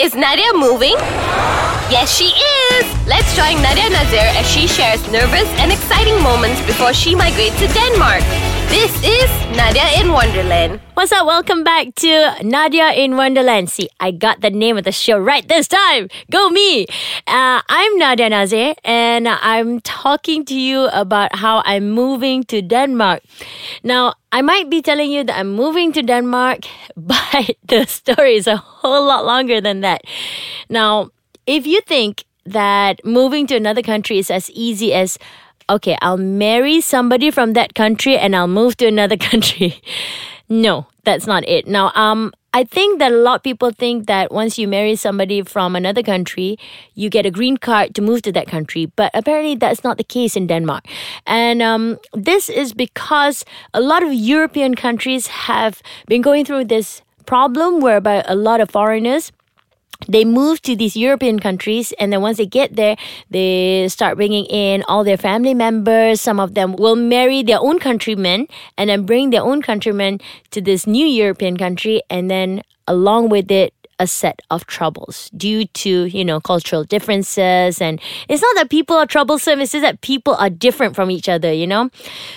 Is Nadia moving? Yes, she is! Let's join Nadia Nazir as she shares nervous and exciting moments before she migrates to Denmark. This is Nadia in Wonderland. What's up? Welcome back to Nadia in Wonderland. See, I got the name of the show right this time. Go me! Uh, I'm Nadia Nazir, and I'm talking to you about how I'm moving to Denmark. Now, I might be telling you that I'm moving to Denmark, but the story is a whole lot longer than that. Now, if you think that moving to another country is as easy as okay, I'll marry somebody from that country and I'll move to another country. no, that's not it. Now, um, I think that a lot of people think that once you marry somebody from another country, you get a green card to move to that country. But apparently, that's not the case in Denmark. And um, this is because a lot of European countries have been going through this problem whereby a lot of foreigners they move to these European countries, and then once they get there, they start bringing in all their family members. Some of them will marry their own countrymen and then bring their own countrymen to this new European country, and then along with it, a set of troubles due to, you know, cultural differences. And it's not that people are troublesome, it's just that people are different from each other, you know?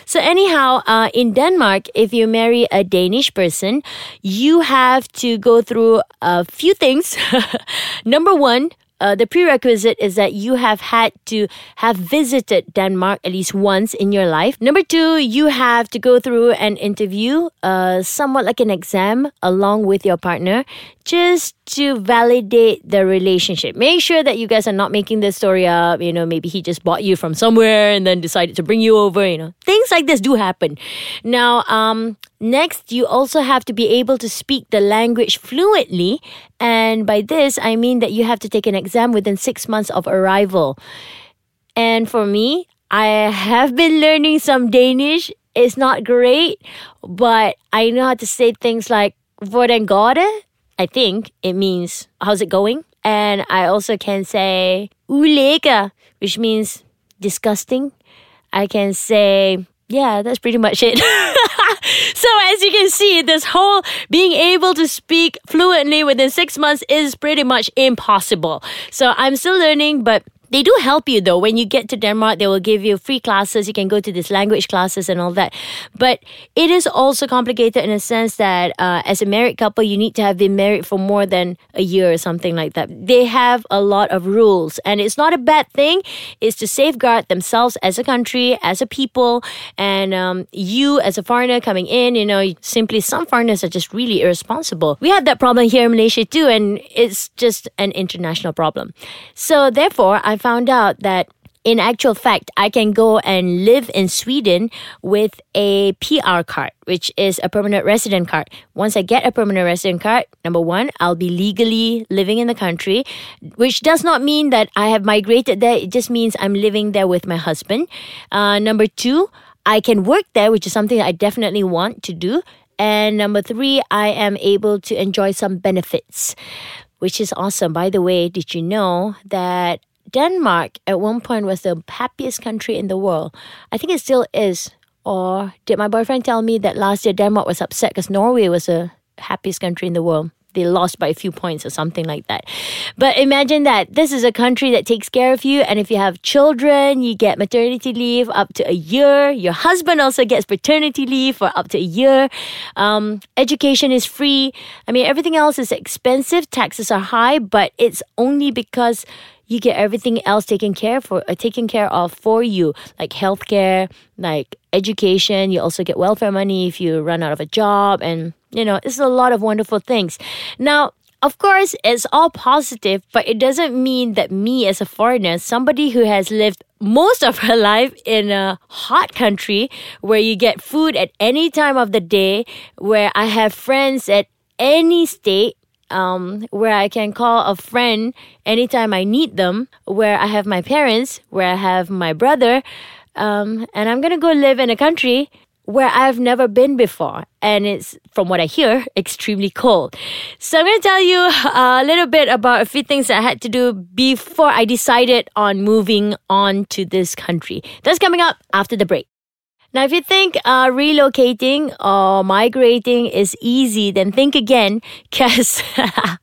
So, anyhow, uh, in Denmark, if you marry a Danish person, you have to go through a few things. Number one, uh, the prerequisite is that you have had to have visited Denmark at least once in your life. Number two, you have to go through an interview, uh, somewhat like an exam, along with your partner, just to validate the relationship. Make sure that you guys are not making this story up. You know, maybe he just bought you from somewhere and then decided to bring you over. You know, things like this do happen. Now, um, next, you also have to be able to speak the language fluently. And by this, I mean that you have to take an exam within six months of arrival. And for me, I have been learning some Danish. It's not great, but I know how to say things like Hvordan går det? I think it means how's it going? And I also can say ulega, which means disgusting. I can say, yeah, that's pretty much it. so as you can see, this whole being able to speak fluently within six months is pretty much impossible. So I'm still learning, but they do help you though. When you get to Denmark, they will give you free classes. You can go to these language classes and all that. But it is also complicated in a sense that uh, as a married couple, you need to have been married for more than a year or something like that. They have a lot of rules, and it's not a bad thing. It's to safeguard themselves as a country, as a people, and um, you as a foreigner coming in. You know, simply some foreigners are just really irresponsible. We had that problem here in Malaysia too, and it's just an international problem. So therefore, I found out that in actual fact, I can go and live in Sweden with a PR card, which is a permanent resident card. Once I get a permanent resident card, number one, I'll be legally living in the country, which does not mean that I have migrated there. It just means I'm living there with my husband. Uh, number two, I can work there, which is something I definitely want to do. And number three, I am able to enjoy some benefits, which is awesome. By the way, did you know that Denmark at one point was the happiest country in the world. I think it still is. Or did my boyfriend tell me that last year Denmark was upset because Norway was the happiest country in the world? They lost by a few points or something like that. But imagine that this is a country that takes care of you. And if you have children, you get maternity leave up to a year. Your husband also gets paternity leave for up to a year. Um, education is free. I mean, everything else is expensive. Taxes are high, but it's only because you get everything else taken care for uh, taken care of for you like healthcare like education. You also get welfare money if you run out of a job and you know it's a lot of wonderful things. Now of course, it's all positive, but it doesn't mean that me as a foreigner, somebody who has lived most of her life in a hot country where you get food at any time of the day, where I have friends at any state, um, where I can call a friend anytime I need them, where I have my parents, where I have my brother, um, and I'm gonna go live in a country where I've never been before. And it's, from what I hear, extremely cold. So I'm going to tell you a little bit about a few things that I had to do before I decided on moving on to this country. That's coming up after the break. Now, if you think uh, relocating or migrating is easy, then think again because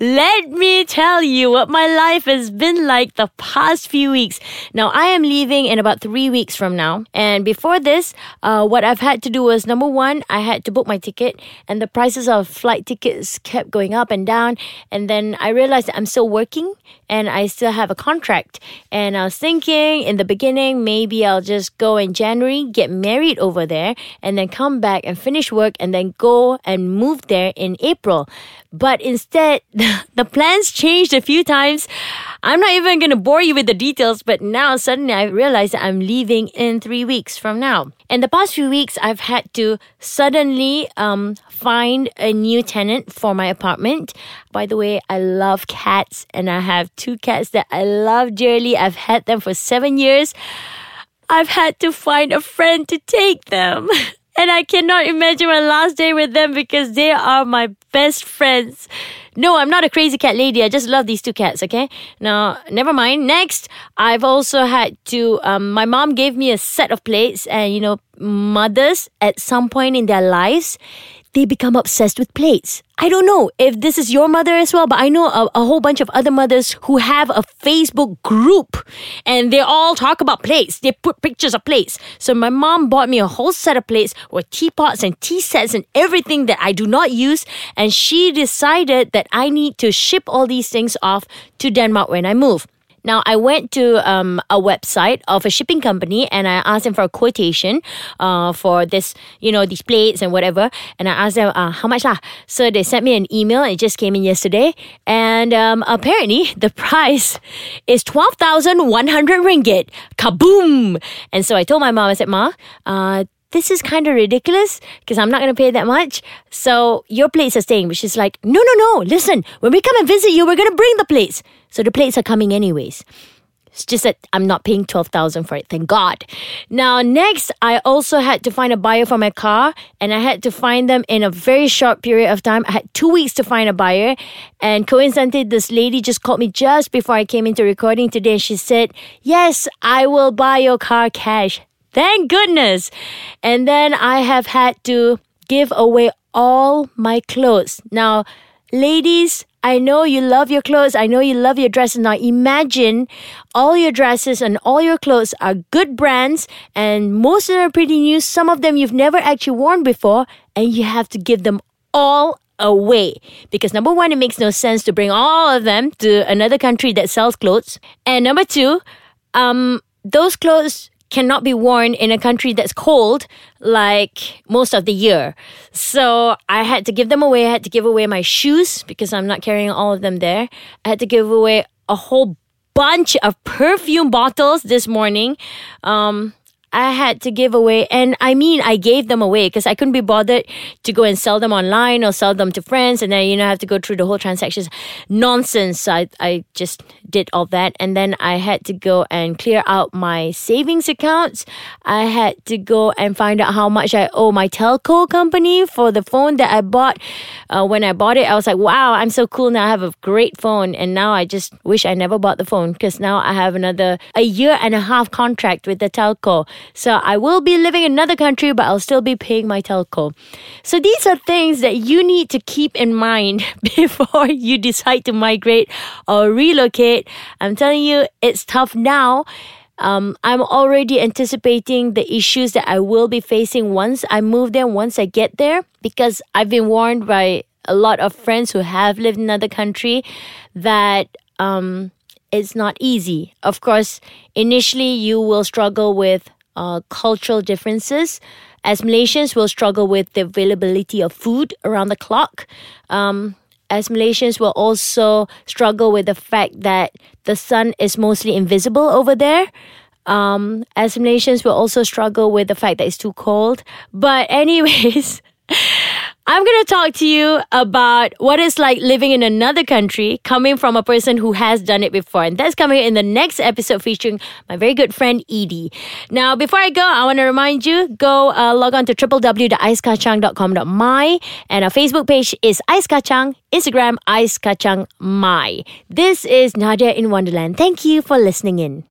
Let me tell you what my life has been like the past few weeks. Now, I am leaving in about three weeks from now. And before this, uh, what I've had to do was number one, I had to book my ticket, and the prices of flight tickets kept going up and down. And then I realized that I'm still working and I still have a contract. And I was thinking in the beginning, maybe I'll just go in January, get married over there, and then come back and finish work and then go and move there in April. But instead, the plans changed a few times. I'm not even going to bore you with the details, but now suddenly I realize that I'm leaving in three weeks from now. In the past few weeks, I've had to suddenly um, find a new tenant for my apartment. By the way, I love cats and I have two cats that I love dearly. I've had them for seven years. I've had to find a friend to take them. And I cannot imagine my last day with them because they are my best friends. No, I'm not a crazy cat lady. I just love these two cats, okay? Now, never mind. Next, I've also had to, um, my mom gave me a set of plates, and you know, mothers at some point in their lives, they become obsessed with plates. I don't know if this is your mother as well, but I know a, a, whole bunch of other mothers who have a Facebook group and they all talk about plates. They put pictures of plates. So my mom bought me a whole set of plates with teapots and tea sets and everything that I do not use. And she decided that I need to ship all these things off to Denmark when I move. Now, I went to um, a website of a shipping company and I asked them for a quotation uh, for this, you know, these plates and whatever. And I asked them, uh, how much lah? So they sent me an email. It just came in yesterday. And um, apparently the price is 12,100 ringgit. Kaboom! And so I told my mom, I said, Ma, uh, this is kind of ridiculous because I'm not going to pay that much. So your plates are staying, which is like, no, no, no. Listen, when we come and visit you, we're going to bring the plates. So the plates are coming anyways. It's just that I'm not paying 12,000 for it. Thank God. Now, next, I also had to find a buyer for my car and I had to find them in a very short period of time. I had two weeks to find a buyer. And coincidentally, this lady just called me just before I came into recording today. And she said, Yes, I will buy your car cash. Thank goodness. And then I have had to give away all my clothes. Now, ladies, I know you love your clothes. I know you love your dresses. Now imagine all your dresses and all your clothes are good brands and most of them are pretty new. Some of them you've never actually worn before and you have to give them all away because number one, it makes no sense to bring all of them to another country that sells clothes. And number two, um, those clothes cannot be worn in a country that's cold like most of the year. So I had to give them away. I had to give away my shoes because I'm not carrying all of them there. I had to give away a whole bunch of perfume bottles this morning. Um, I had to give away, and I mean, I gave them away because I couldn't be bothered to go and sell them online or sell them to friends, and then you know have to go through the whole transactions. Nonsense. I I just did all that, and then I had to go and clear out my savings accounts. I had to go and find out how much I owe my telco company for the phone that I bought. Uh, when I bought it, I was like, "Wow, I'm so cool now! I have a great phone." And now I just wish I never bought the phone because now I have another a year and a half contract with the telco. So I will be living in another country, but I'll still be paying my telco. So these are things that you need to keep in mind before you decide to migrate or relocate. I'm telling you, it's tough now. Um, I'm already anticipating the issues that I will be facing once I move there, once I get there, because I've been warned by a lot of friends who have lived in another country that um, it's not easy. Of course, initially you will struggle with uh, cultural differences, as Malaysians will struggle with the availability of food around the clock. Um, as Malaysians will also struggle with the fact that the sun is mostly invisible over there. Um, as Malaysians will also struggle with the fact that it's too cold. But, anyways, I'm going to talk to you about what it's like living in another country coming from a person who has done it before. And that's coming in the next episode featuring my very good friend Edie. Now, before I go, I want to remind you go uh, log on to www.aiskacang.com.my and our Facebook page is Ais Kacang, Instagram My. This is Nadia in Wonderland. Thank you for listening in.